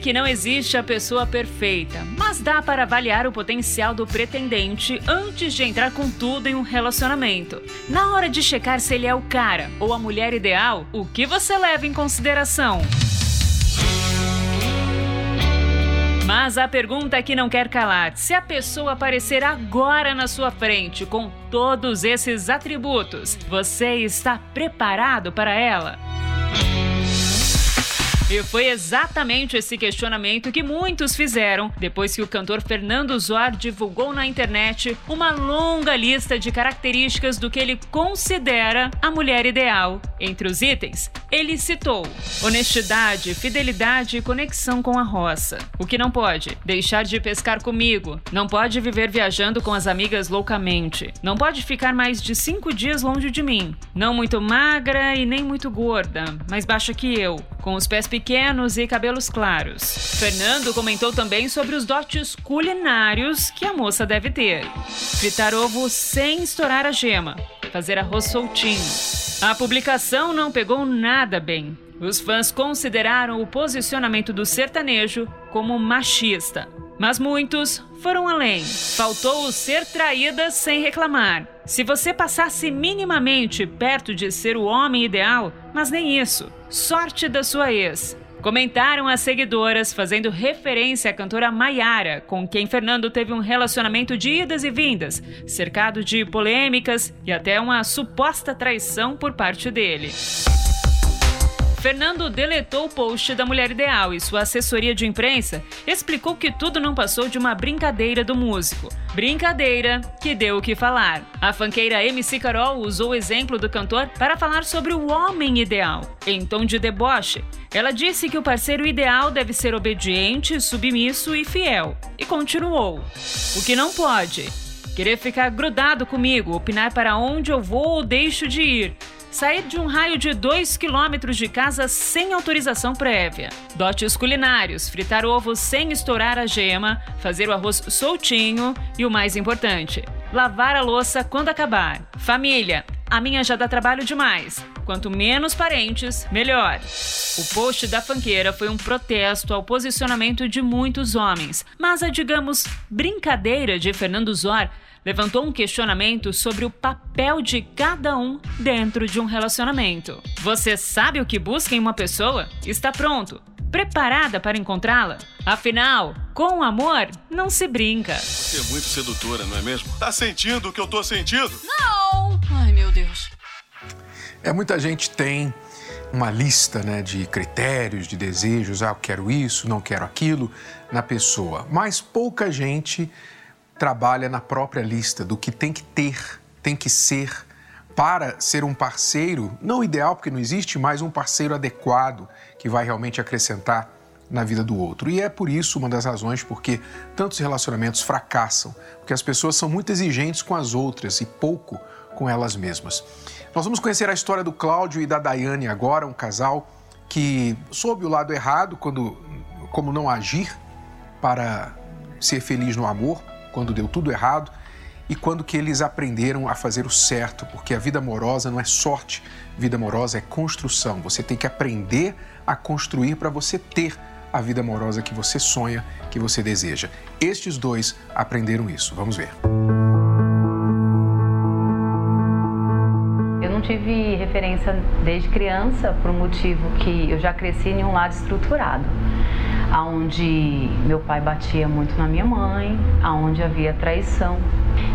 Que não existe a pessoa perfeita, mas dá para avaliar o potencial do pretendente antes de entrar com tudo em um relacionamento. Na hora de checar se ele é o cara ou a mulher ideal, o que você leva em consideração? Mas a pergunta que não quer calar: se a pessoa aparecer agora na sua frente com todos esses atributos, você está preparado para ela? E foi exatamente esse questionamento que muitos fizeram depois que o cantor Fernando Zoar divulgou na internet uma longa lista de características do que ele considera a mulher ideal. Entre os itens, ele citou honestidade, fidelidade e conexão com a roça. O que não pode? Deixar de pescar comigo. Não pode viver viajando com as amigas loucamente. Não pode ficar mais de cinco dias longe de mim. Não muito magra e nem muito gorda, mais baixa que eu. Com os pés pequenos pequenos e cabelos claros. Fernando comentou também sobre os dotes culinários que a moça deve ter: fritar ovo sem estourar a gema, fazer arroz soltinho. A publicação não pegou nada bem. Os fãs consideraram o posicionamento do sertanejo como machista. Mas muitos foram além. Faltou o ser traída sem reclamar. Se você passasse minimamente perto de ser o homem ideal, mas nem isso. Sorte da sua ex. Comentaram as seguidoras fazendo referência à cantora Maiara, com quem Fernando teve um relacionamento de idas e vindas, cercado de polêmicas e até uma suposta traição por parte dele. Fernando deletou o post da Mulher Ideal e sua assessoria de imprensa explicou que tudo não passou de uma brincadeira do músico. Brincadeira que deu o que falar. A fanqueira MC Carol usou o exemplo do cantor para falar sobre o homem ideal, em tom de deboche. Ela disse que o parceiro ideal deve ser obediente, submisso e fiel. E continuou: O que não pode? Querer ficar grudado comigo, opinar para onde eu vou ou deixo de ir, sair de um raio de 2 quilômetros de casa sem autorização prévia. Dotes culinários, fritar ovo sem estourar a gema, fazer o arroz soltinho e o mais importante, lavar a louça quando acabar. Família, a minha já dá trabalho demais. Quanto menos parentes, melhor. O post da fanqueira foi um protesto ao posicionamento de muitos homens, mas a, digamos, brincadeira de Fernando Zor levantou um questionamento sobre o papel de cada um dentro de um relacionamento. Você sabe o que busca em uma pessoa? Está pronto? Preparada para encontrá-la? Afinal, com amor não se brinca. Você é muito sedutora, não é mesmo? Tá sentindo o que eu tô sentindo? Não! Ai, meu Deus. É, muita gente tem uma lista né, de critérios, de desejos, ah, eu quero isso, não quero aquilo na pessoa, mas pouca gente trabalha na própria lista do que tem que ter, tem que ser para ser um parceiro, não ideal, porque não existe, mas um parceiro adequado que vai realmente acrescentar na vida do outro. E é por isso uma das razões porque tantos relacionamentos fracassam, porque as pessoas são muito exigentes com as outras e pouco com elas mesmas. Nós vamos conhecer a história do Cláudio e da Daiane agora, um casal que soube o lado errado quando como não agir para ser feliz no amor, quando deu tudo errado e quando que eles aprenderam a fazer o certo, porque a vida amorosa não é sorte, vida amorosa é construção. Você tem que aprender a construir para você ter a vida amorosa que você sonha, que você deseja. Estes dois aprenderam isso. Vamos ver. Eu não tive referência desde criança por um motivo que eu já cresci em um lado estruturado aonde meu pai batia muito na minha mãe, aonde havia traição.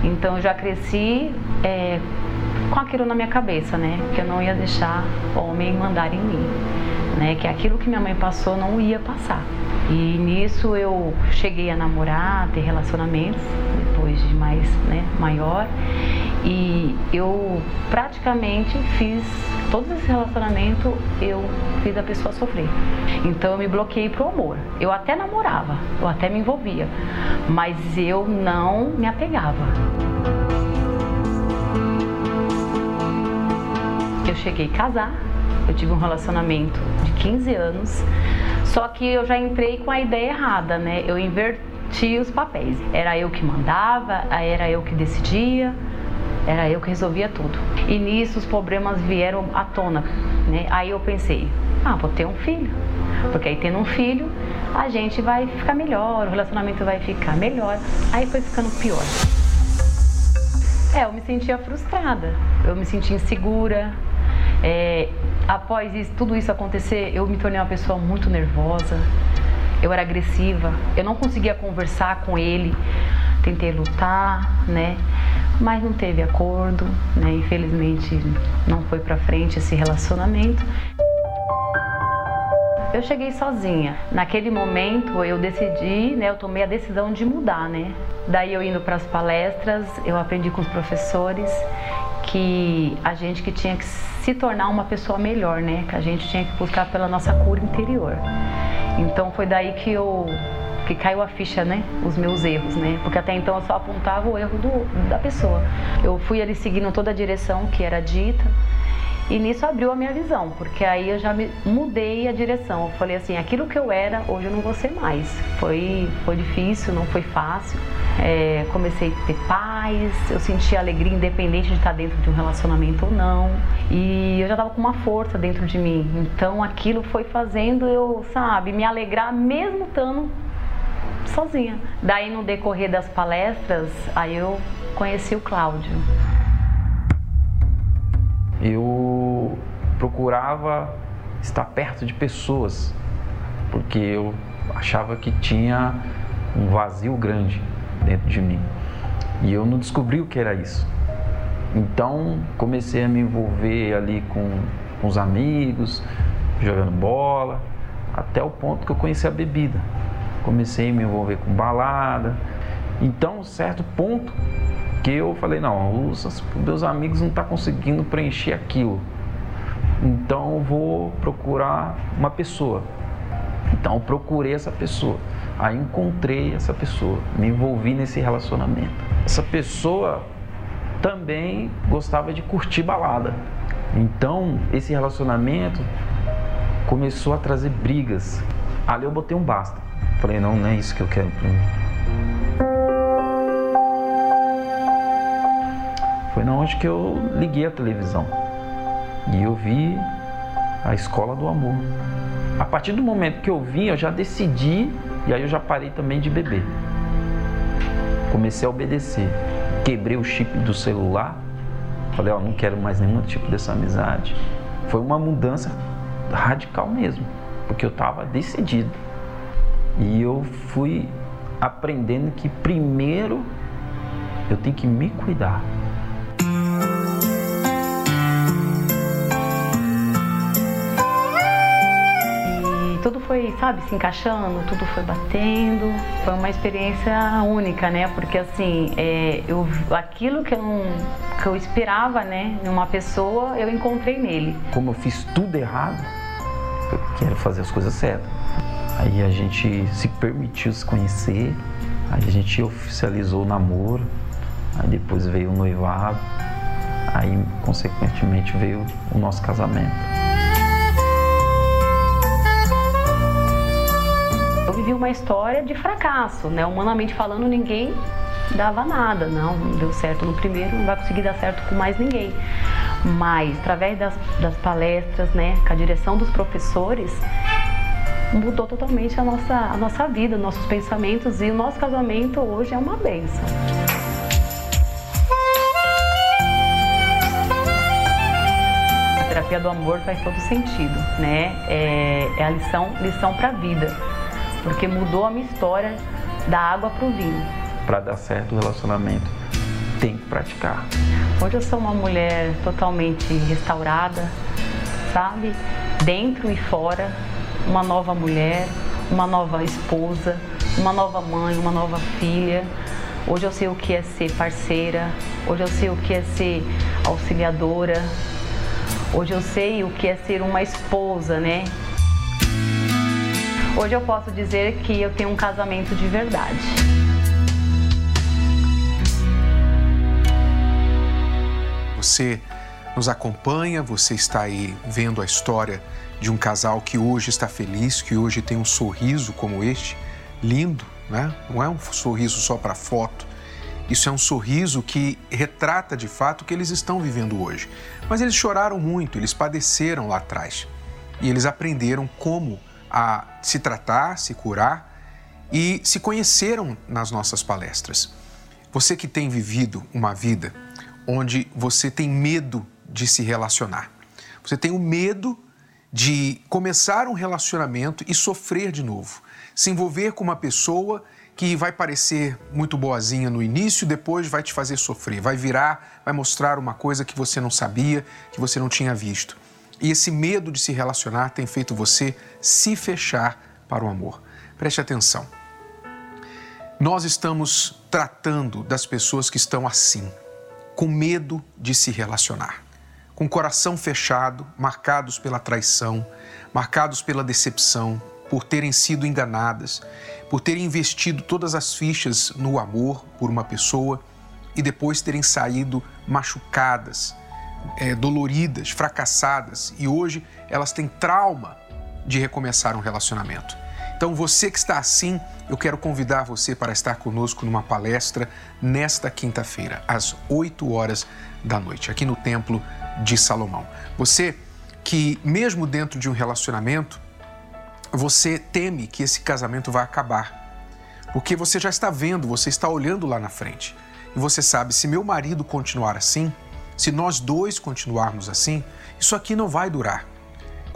Então eu já cresci é, com aquilo na minha cabeça, né? Que eu não ia deixar homem mandar em mim, né? Que aquilo que minha mãe passou não ia passar. E nisso eu cheguei a namorar, ter relacionamentos depois de mais, né, maior. E eu praticamente fiz todos esses relacionamentos, eu fiz a pessoa sofrer. Então eu me bloqueei pro amor. Eu até namorava, eu até me envolvia, mas eu não me apegava. Eu cheguei a casar, eu tive um relacionamento de 15 anos, só que eu já entrei com a ideia errada, né? Eu inverti os papéis. Era eu que mandava, era eu que decidia, era eu que resolvia tudo. E nisso os problemas vieram à tona, né? Aí eu pensei, ah, vou ter um filho. Porque aí tendo um filho, a gente vai ficar melhor, o relacionamento vai ficar melhor. Aí foi ficando pior. É, eu me sentia frustrada, eu me sentia insegura. É, após isso, tudo isso acontecer, eu me tornei uma pessoa muito nervosa. Eu era agressiva, eu não conseguia conversar com ele. Tentei lutar, né? Mas não teve acordo, né? Infelizmente não foi para frente esse relacionamento. Eu cheguei sozinha. Naquele momento eu decidi, né, eu tomei a decisão de mudar, né? Daí eu indo para as palestras, eu aprendi com os professores que a gente que tinha que se tornar uma pessoa melhor, né? Que a gente tinha que buscar pela nossa cura interior. Então foi daí que eu que caiu a ficha, né? Os meus erros, né? Porque até então eu só apontava o erro do, da pessoa. Eu fui ali seguindo toda a direção que era dita e nisso abriu a minha visão, porque aí eu já me mudei a direção. Eu falei assim, aquilo que eu era, hoje eu não vou ser mais. Foi, foi difícil, não foi fácil. É, comecei a ter paz, eu senti alegria independente de estar dentro de um relacionamento ou não. E eu já estava com uma força dentro de mim. Então aquilo foi fazendo eu, sabe, me alegrar mesmo estando sozinha. Daí no decorrer das palestras, aí eu conheci o Cláudio eu procurava estar perto de pessoas, porque eu achava que tinha um vazio grande dentro de mim. E eu não descobri o que era isso. Então comecei a me envolver ali com, com os amigos, jogando bola, até o ponto que eu conheci a bebida. Comecei a me envolver com balada. Então, certo ponto, que eu falei, não, os meus amigos não estão tá conseguindo preencher aquilo. Então vou procurar uma pessoa. Então procurei essa pessoa. Aí encontrei essa pessoa, me envolvi nesse relacionamento. Essa pessoa também gostava de curtir balada. Então esse relacionamento começou a trazer brigas. Ali eu botei um basta. Falei, não, não é isso que eu quero para mim. Foi na onde que eu liguei a televisão e eu vi a escola do amor. A partir do momento que eu vim, eu já decidi e aí eu já parei também de beber. Comecei a obedecer. Quebrei o chip do celular. Falei, ó, não quero mais nenhum tipo dessa amizade. Foi uma mudança radical mesmo, porque eu estava decidido. E eu fui aprendendo que primeiro eu tenho que me cuidar. tudo foi, sabe, se encaixando, tudo foi batendo. Foi uma experiência única, né? Porque assim, é, eu, aquilo que eu, não, que eu esperava, né, numa pessoa, eu encontrei nele. Como eu fiz tudo errado, eu quero fazer as coisas certas. Aí a gente se permitiu se conhecer, aí a gente oficializou o namoro, aí depois veio o noivado, aí consequentemente veio o nosso casamento. vivi uma história de fracasso, né? Humanamente falando, ninguém dava nada, não, não deu certo no primeiro, não vai conseguir dar certo com mais ninguém. Mas através das, das palestras, né, com a direção dos professores, mudou totalmente a nossa, a nossa vida, nossos pensamentos e o nosso casamento hoje é uma benção. A terapia do amor faz todo sentido, né? É, é a lição, lição para a vida porque mudou a minha história da água para o vinho. Para dar certo o relacionamento, tem que praticar. Hoje eu sou uma mulher totalmente restaurada, sabe? Dentro e fora, uma nova mulher, uma nova esposa, uma nova mãe, uma nova filha. Hoje eu sei o que é ser parceira, hoje eu sei o que é ser auxiliadora, hoje eu sei o que é ser uma esposa, né? Hoje eu posso dizer que eu tenho um casamento de verdade. Você nos acompanha, você está aí vendo a história de um casal que hoje está feliz, que hoje tem um sorriso como este, lindo, né? Não é um sorriso só para foto. Isso é um sorriso que retrata de fato o que eles estão vivendo hoje. Mas eles choraram muito, eles padeceram lá atrás. E eles aprenderam como a se tratar, se curar e se conheceram nas nossas palestras. Você que tem vivido uma vida onde você tem medo de se relacionar, você tem o medo de começar um relacionamento e sofrer de novo, se envolver com uma pessoa que vai parecer muito boazinha no início, depois vai te fazer sofrer, vai virar, vai mostrar uma coisa que você não sabia, que você não tinha visto. E esse medo de se relacionar tem feito você se fechar para o amor. Preste atenção. Nós estamos tratando das pessoas que estão assim, com medo de se relacionar, com o coração fechado, marcados pela traição, marcados pela decepção, por terem sido enganadas, por terem investido todas as fichas no amor por uma pessoa e depois terem saído machucadas, é, doloridas, fracassadas e hoje elas têm trauma de recomeçar um relacionamento. Então, você que está assim, eu quero convidar você para estar conosco numa palestra nesta quinta-feira, às 8 horas da noite, aqui no Templo de Salomão. Você que, mesmo dentro de um relacionamento, você teme que esse casamento vai acabar, porque você já está vendo, você está olhando lá na frente. E você sabe, se meu marido continuar assim, se nós dois continuarmos assim, isso aqui não vai durar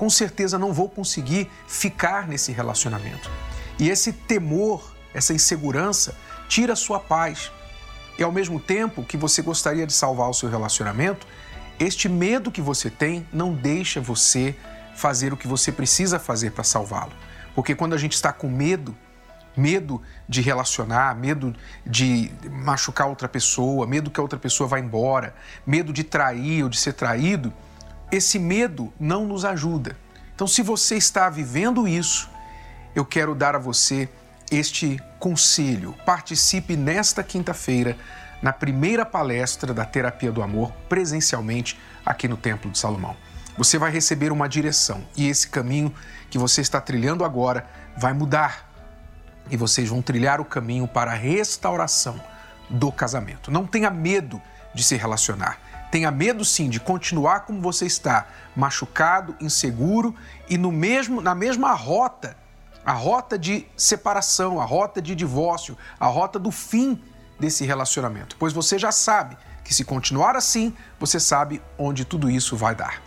com certeza não vou conseguir ficar nesse relacionamento. E esse temor, essa insegurança, tira sua paz. E ao mesmo tempo que você gostaria de salvar o seu relacionamento, este medo que você tem não deixa você fazer o que você precisa fazer para salvá-lo. Porque quando a gente está com medo, medo de relacionar, medo de machucar outra pessoa, medo que a outra pessoa vá embora, medo de trair ou de ser traído, esse medo não nos ajuda. Então, se você está vivendo isso, eu quero dar a você este conselho. Participe nesta quinta-feira na primeira palestra da Terapia do Amor, presencialmente aqui no Templo de Salomão. Você vai receber uma direção e esse caminho que você está trilhando agora vai mudar. E vocês vão trilhar o caminho para a restauração do casamento. Não tenha medo de se relacionar. Tenha medo sim de continuar como você está, machucado, inseguro e no mesmo na mesma rota, a rota de separação, a rota de divórcio, a rota do fim desse relacionamento. Pois você já sabe que se continuar assim, você sabe onde tudo isso vai dar.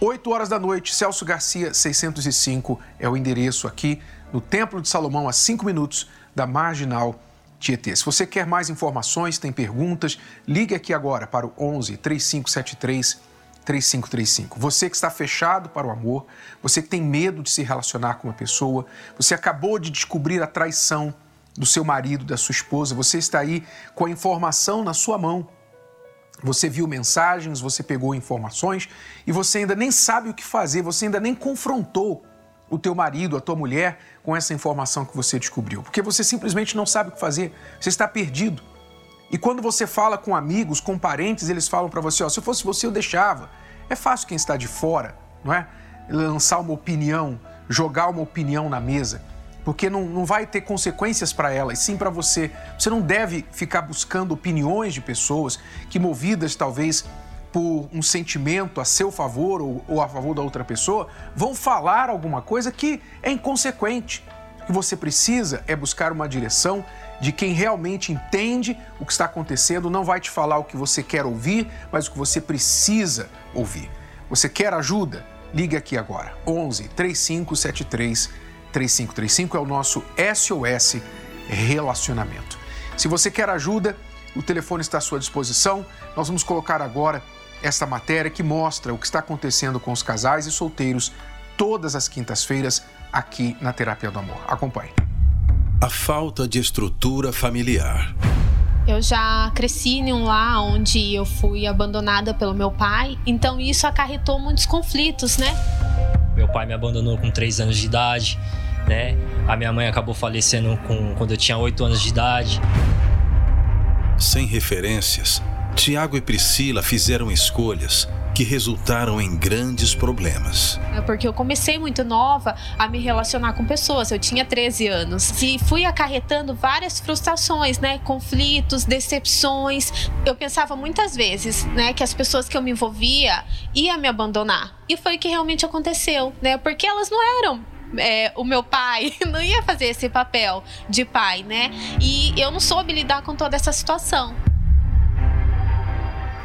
8 horas da noite, Celso Garcia 605 é o endereço aqui no Templo de Salomão, a 5 minutos da Marginal Tietê. Se você quer mais informações, tem perguntas, ligue aqui agora para o 11 3573 3535. Você que está fechado para o amor, você que tem medo de se relacionar com uma pessoa, você acabou de descobrir a traição do seu marido, da sua esposa, você está aí com a informação na sua mão. Você viu mensagens, você pegou informações e você ainda nem sabe o que fazer, você ainda nem confrontou o teu marido, a tua mulher com essa informação que você descobriu, porque você simplesmente não sabe o que fazer, você está perdido. E quando você fala com amigos, com parentes, eles falam para você: ó, se eu fosse você, eu deixava. É fácil quem está de fora, não é? Lançar uma opinião, jogar uma opinião na mesa, porque não, não vai ter consequências para ela, e sim para você. Você não deve ficar buscando opiniões de pessoas que, movidas talvez por um sentimento a seu favor ou, ou, a favor da outra pessoa, vão falar alguma coisa que é inconsequente. O que você precisa é buscar uma direção de quem realmente entende o que está acontecendo, não vai te falar o que você quer ouvir, mas o que você precisa ouvir. Você quer ajuda? Ligue aqui agora. 11 3573 3535 é o nosso SOS Relacionamento. Se você quer ajuda, o telefone está à sua disposição. Nós vamos colocar agora esta matéria que mostra o que está acontecendo com os casais e solteiros todas as quintas-feiras aqui na Terapia do Amor. Acompanhe. A falta de estrutura familiar. Eu já cresci em um lar onde eu fui abandonada pelo meu pai, então isso acarretou muitos conflitos, né? Meu pai me abandonou com 3 anos de idade, né? A minha mãe acabou falecendo com, quando eu tinha 8 anos de idade. Sem referências, Tiago e Priscila fizeram escolhas que resultaram em grandes problemas. É porque eu comecei muito nova a me relacionar com pessoas. Eu tinha 13 anos e fui acarretando várias frustrações, né, conflitos, decepções. Eu pensava muitas vezes, né, que as pessoas que eu me envolvia iam me abandonar. E foi o que realmente aconteceu, né? Porque elas não eram é, o meu pai não ia fazer esse papel de pai, né? E eu não soube lidar com toda essa situação.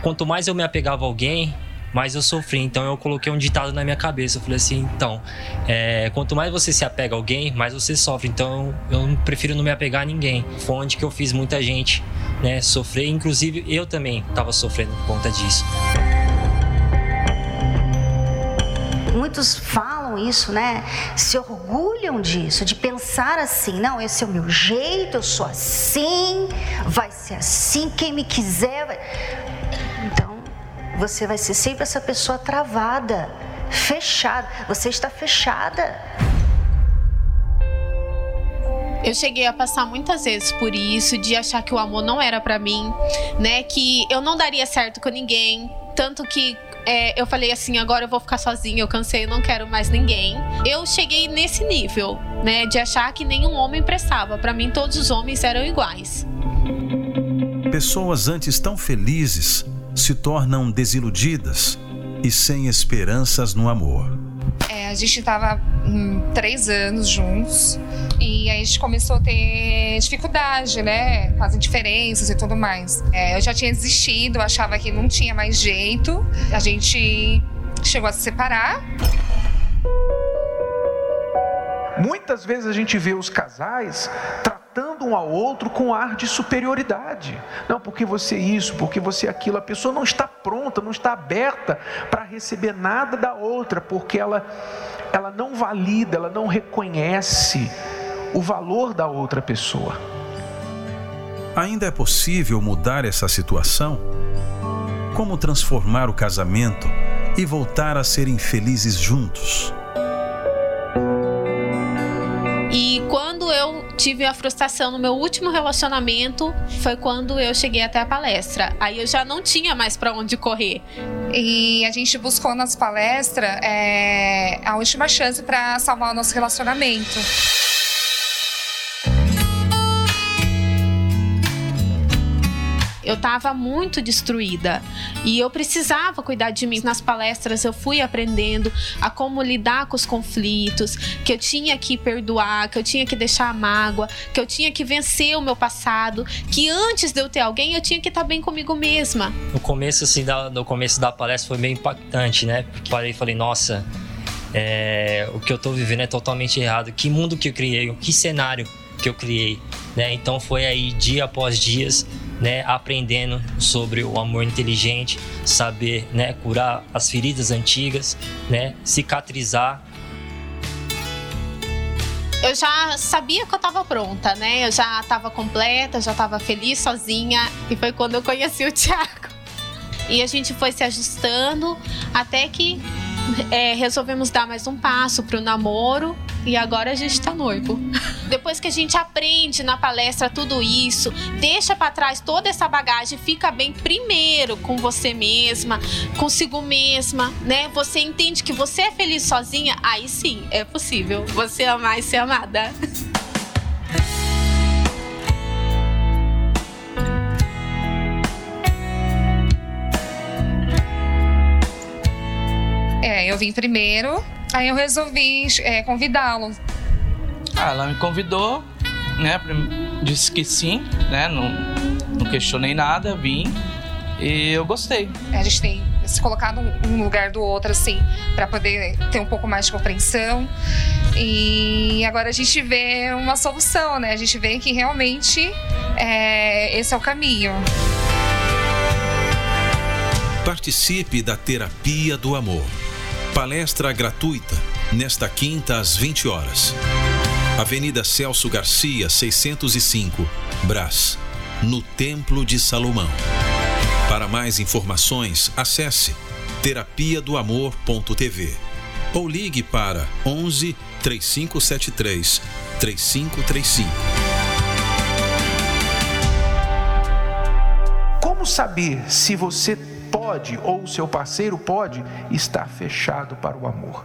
Quanto mais eu me apegava a alguém, mais eu sofri. Então eu coloquei um ditado na minha cabeça. Eu falei assim: então, é, quanto mais você se apega a alguém, mais você sofre. Então eu prefiro não me apegar a ninguém. Foi onde que eu fiz muita gente né, sofrer. Inclusive eu também estava sofrendo por conta disso. Muitos falam isso, né? Se orgulham disso, de pensar assim: não, esse é o meu jeito, eu sou assim, vai ser assim, quem me quiser. Vai... Então, você vai ser sempre essa pessoa travada, fechada. Você está fechada. Eu cheguei a passar muitas vezes por isso, de achar que o amor não era para mim, né? Que eu não daria certo com ninguém. Tanto que é, eu falei assim, agora eu vou ficar sozinha, eu cansei, eu não quero mais ninguém. Eu cheguei nesse nível, né? De achar que nenhum homem prestava. Para mim, todos os homens eram iguais. Pessoas antes tão felizes se tornam desiludidas e sem esperanças no amor. É, a gente estava hum, três anos juntos e a gente começou a ter dificuldade, né? As indiferenças e tudo mais. É, eu já tinha desistido, achava que não tinha mais jeito. A gente chegou a se separar. Muitas vezes a gente vê os casais tratando um ao outro com ar de superioridade. Não, porque você é isso, porque você é aquilo. A pessoa não está pronta, não está aberta para receber nada da outra, porque ela, ela não valida, ela não reconhece o valor da outra pessoa. Ainda é possível mudar essa situação? Como transformar o casamento e voltar a serem felizes juntos? Tive a frustração no meu último relacionamento, foi quando eu cheguei até a palestra. Aí eu já não tinha mais para onde correr. E a gente buscou nas palestras é, a última chance para salvar o nosso relacionamento. Eu estava muito destruída e eu precisava cuidar de mim. Nas palestras eu fui aprendendo a como lidar com os conflitos, que eu tinha que perdoar, que eu tinha que deixar a mágoa, que eu tinha que vencer o meu passado, que antes de eu ter alguém eu tinha que estar bem comigo mesma. No começo assim, da, no começo da palestra foi meio impactante, né? Porque parei e falei, nossa, é, o que eu tô vivendo é totalmente errado. Que mundo que eu criei, que cenário que eu criei, né? Então foi aí dia após dias né, aprendendo sobre o amor inteligente, saber né, curar as feridas antigas, né, cicatrizar. Eu já sabia que eu estava pronta, né? Eu já estava completa, já estava feliz sozinha e foi quando eu conheci o Thiago. E a gente foi se ajustando até que é, resolvemos dar mais um passo para o namoro e agora a gente está noivo. Depois que a gente aprende na palestra tudo isso, deixa para trás toda essa bagagem, fica bem primeiro com você mesma, consigo mesma, né? Você entende que você é feliz sozinha, aí sim é possível você amar e ser amada. É, eu vim primeiro, aí eu resolvi é, convidá-lo. Ah, ela me convidou, né? Disse que sim, né? Não, não questionei nada, vim e eu gostei. A gente tem se colocado um lugar do outro, assim, para poder ter um pouco mais de compreensão. E agora a gente vê uma solução, né? A gente vê que realmente é, esse é o caminho. Participe da Terapia do Amor. Palestra gratuita, nesta quinta às 20 horas. Avenida Celso Garcia, 605, Brás, no Templo de Salomão. Para mais informações, acesse terapia do amor.tv ou ligue para 11 3573 3535. Como saber se você pode ou o seu parceiro pode estar fechado para o amor.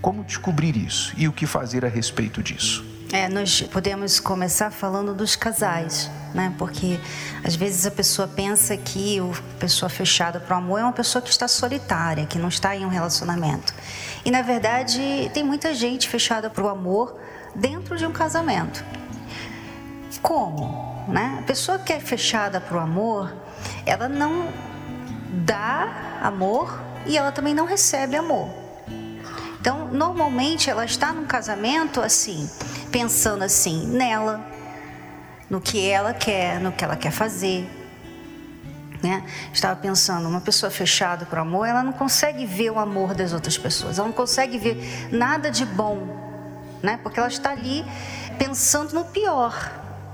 Como descobrir isso e o que fazer a respeito disso? É, nós podemos começar falando dos casais, né? Porque às vezes a pessoa pensa que a pessoa fechada para o amor é uma pessoa que está solitária, que não está em um relacionamento. E na verdade tem muita gente fechada para o amor dentro de um casamento. Como? Né? A pessoa que é fechada para o amor, ela não dá amor e ela também não recebe amor. Então, normalmente ela está num casamento assim, pensando assim nela, no que ela quer, no que ela quer fazer. Né? Estava pensando, uma pessoa fechada para o amor, ela não consegue ver o amor das outras pessoas, ela não consegue ver nada de bom, né? porque ela está ali pensando no pior.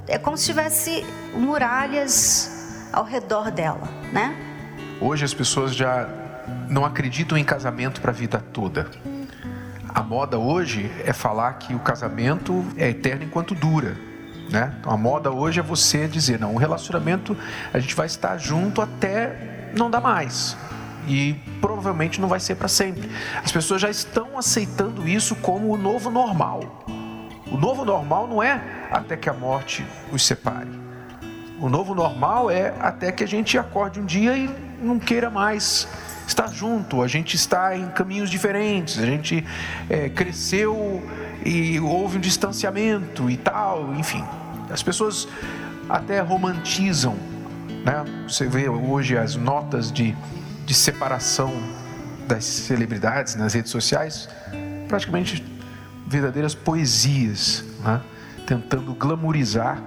É como se tivesse muralhas ao redor dela, né? Hoje as pessoas já não acreditam em casamento para a vida toda. A moda hoje é falar que o casamento é eterno enquanto dura. Né? Então, a moda hoje é você dizer, não, o relacionamento a gente vai estar junto até não dar mais. E provavelmente não vai ser para sempre. As pessoas já estão aceitando isso como o novo normal. O novo normal não é até que a morte os separe. O novo normal é até que a gente acorde um dia e não queira mais estar junto, a gente está em caminhos diferentes, a gente é, cresceu e houve um distanciamento e tal, enfim. As pessoas até romantizam, né? Você vê hoje as notas de, de separação das celebridades nas redes sociais, praticamente verdadeiras poesias, né? tentando glamorizar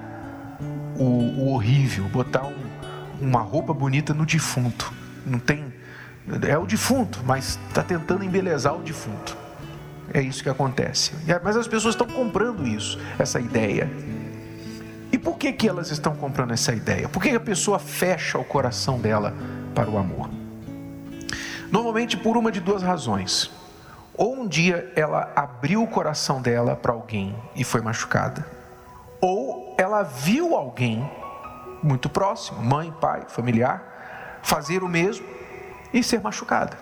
o, o horrível, botar um, uma roupa bonita no defunto. Não tem é o defunto, mas está tentando embelezar o defunto. É isso que acontece. Mas as pessoas estão comprando isso, essa ideia. E por que, que elas estão comprando essa ideia? Por que a pessoa fecha o coração dela para o amor? Normalmente por uma de duas razões. Ou um dia ela abriu o coração dela para alguém e foi machucada, ou ela viu alguém muito próximo, mãe, pai, familiar, fazer o mesmo e ser machucada.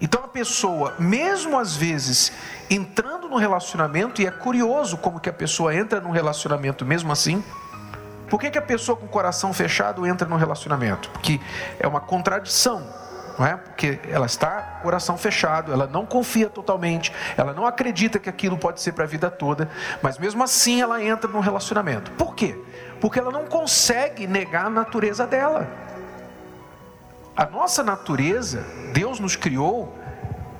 Então a pessoa, mesmo às vezes entrando no relacionamento, e é curioso como que a pessoa entra num relacionamento mesmo assim. Por que, que a pessoa com o coração fechado entra no relacionamento? Porque é uma contradição, não é? Porque ela está coração fechado, ela não confia totalmente, ela não acredita que aquilo pode ser para a vida toda, mas mesmo assim ela entra no relacionamento. Por quê? Porque ela não consegue negar a natureza dela. A nossa natureza, Deus nos criou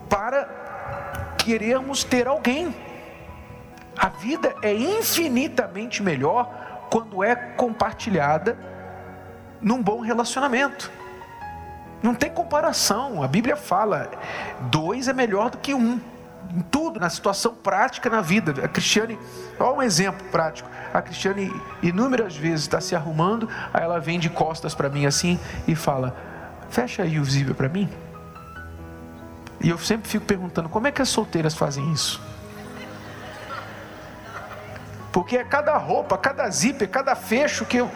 para querermos ter alguém. A vida é infinitamente melhor quando é compartilhada num bom relacionamento. Não tem comparação. A Bíblia fala: dois é melhor do que um. Em tudo, na situação prática na vida. A Cristiane, olha um exemplo prático. A Cristiane inúmeras vezes está se arrumando, aí ela vem de costas para mim assim e fala: Fecha aí o visível para mim. E eu sempre fico perguntando: como é que as solteiras fazem isso? Porque é cada roupa, cada zíper, cada fecho que eu.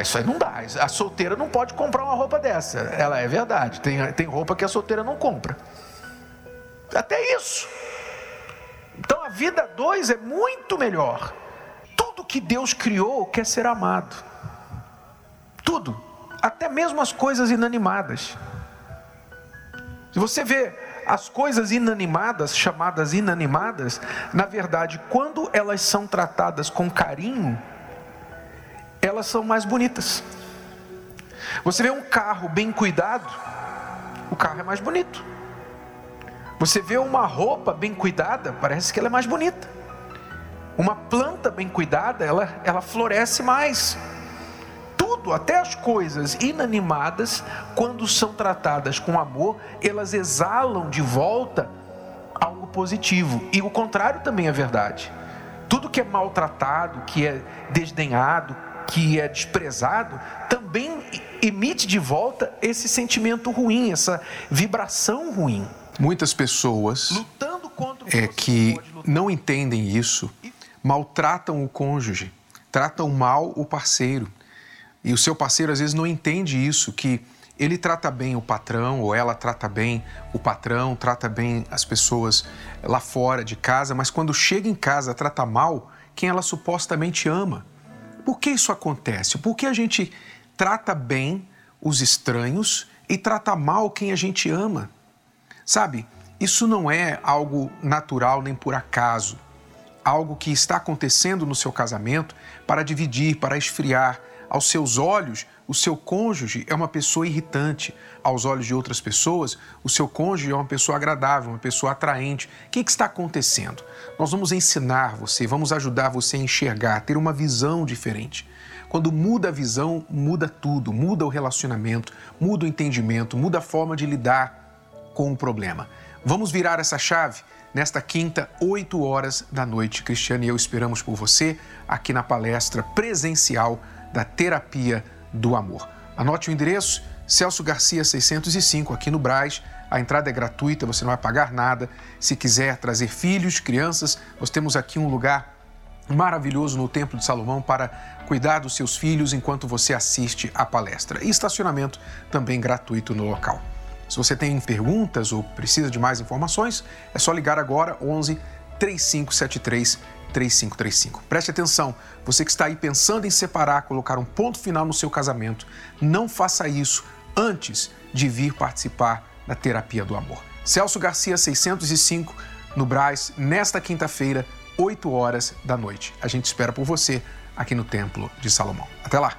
Isso aí não dá. A solteira não pode comprar uma roupa dessa. Ela é verdade. Tem, tem roupa que a solteira não compra. Até isso. Então a vida dois é muito melhor. Tudo que Deus criou quer ser amado. Tudo até mesmo as coisas inanimadas. Se você vê as coisas inanimadas, chamadas inanimadas, na verdade, quando elas são tratadas com carinho, elas são mais bonitas. Você vê um carro bem cuidado, o carro é mais bonito. Você vê uma roupa bem cuidada, parece que ela é mais bonita. Uma planta bem cuidada, ela, ela floresce mais tudo, até as coisas inanimadas, quando são tratadas com amor, elas exalam de volta algo positivo. E o contrário também é verdade. Tudo que é maltratado, que é desdenhado, que é desprezado, também emite de volta esse sentimento ruim, essa vibração ruim. Muitas pessoas é que não entendem isso, maltratam o cônjuge, tratam mal o parceiro, E o seu parceiro às vezes não entende isso, que ele trata bem o patrão ou ela trata bem o patrão, trata bem as pessoas lá fora de casa, mas quando chega em casa trata mal quem ela supostamente ama. Por que isso acontece? Por que a gente trata bem os estranhos e trata mal quem a gente ama? Sabe, isso não é algo natural nem por acaso. Algo que está acontecendo no seu casamento para dividir, para esfriar. Aos seus olhos, o seu cônjuge é uma pessoa irritante. Aos olhos de outras pessoas, o seu cônjuge é uma pessoa agradável, uma pessoa atraente. O que, que está acontecendo? Nós vamos ensinar você, vamos ajudar você a enxergar, a ter uma visão diferente. Quando muda a visão, muda tudo, muda o relacionamento, muda o entendimento, muda a forma de lidar com o problema. Vamos virar essa chave nesta quinta, 8 horas da noite. Cristiano e eu esperamos por você aqui na palestra presencial da Terapia do Amor. Anote o endereço, Celso Garcia 605, aqui no Braz. A entrada é gratuita, você não vai pagar nada. Se quiser trazer filhos, crianças, nós temos aqui um lugar maravilhoso no Templo de Salomão para cuidar dos seus filhos enquanto você assiste a palestra. E estacionamento também gratuito no local. Se você tem perguntas ou precisa de mais informações, é só ligar agora 11 3573 3535. Preste atenção, você que está aí pensando em separar, colocar um ponto final no seu casamento, não faça isso antes de vir participar da terapia do amor. Celso Garcia 605 no Braz, nesta quinta-feira, 8 horas da noite. A gente espera por você aqui no Templo de Salomão. Até lá.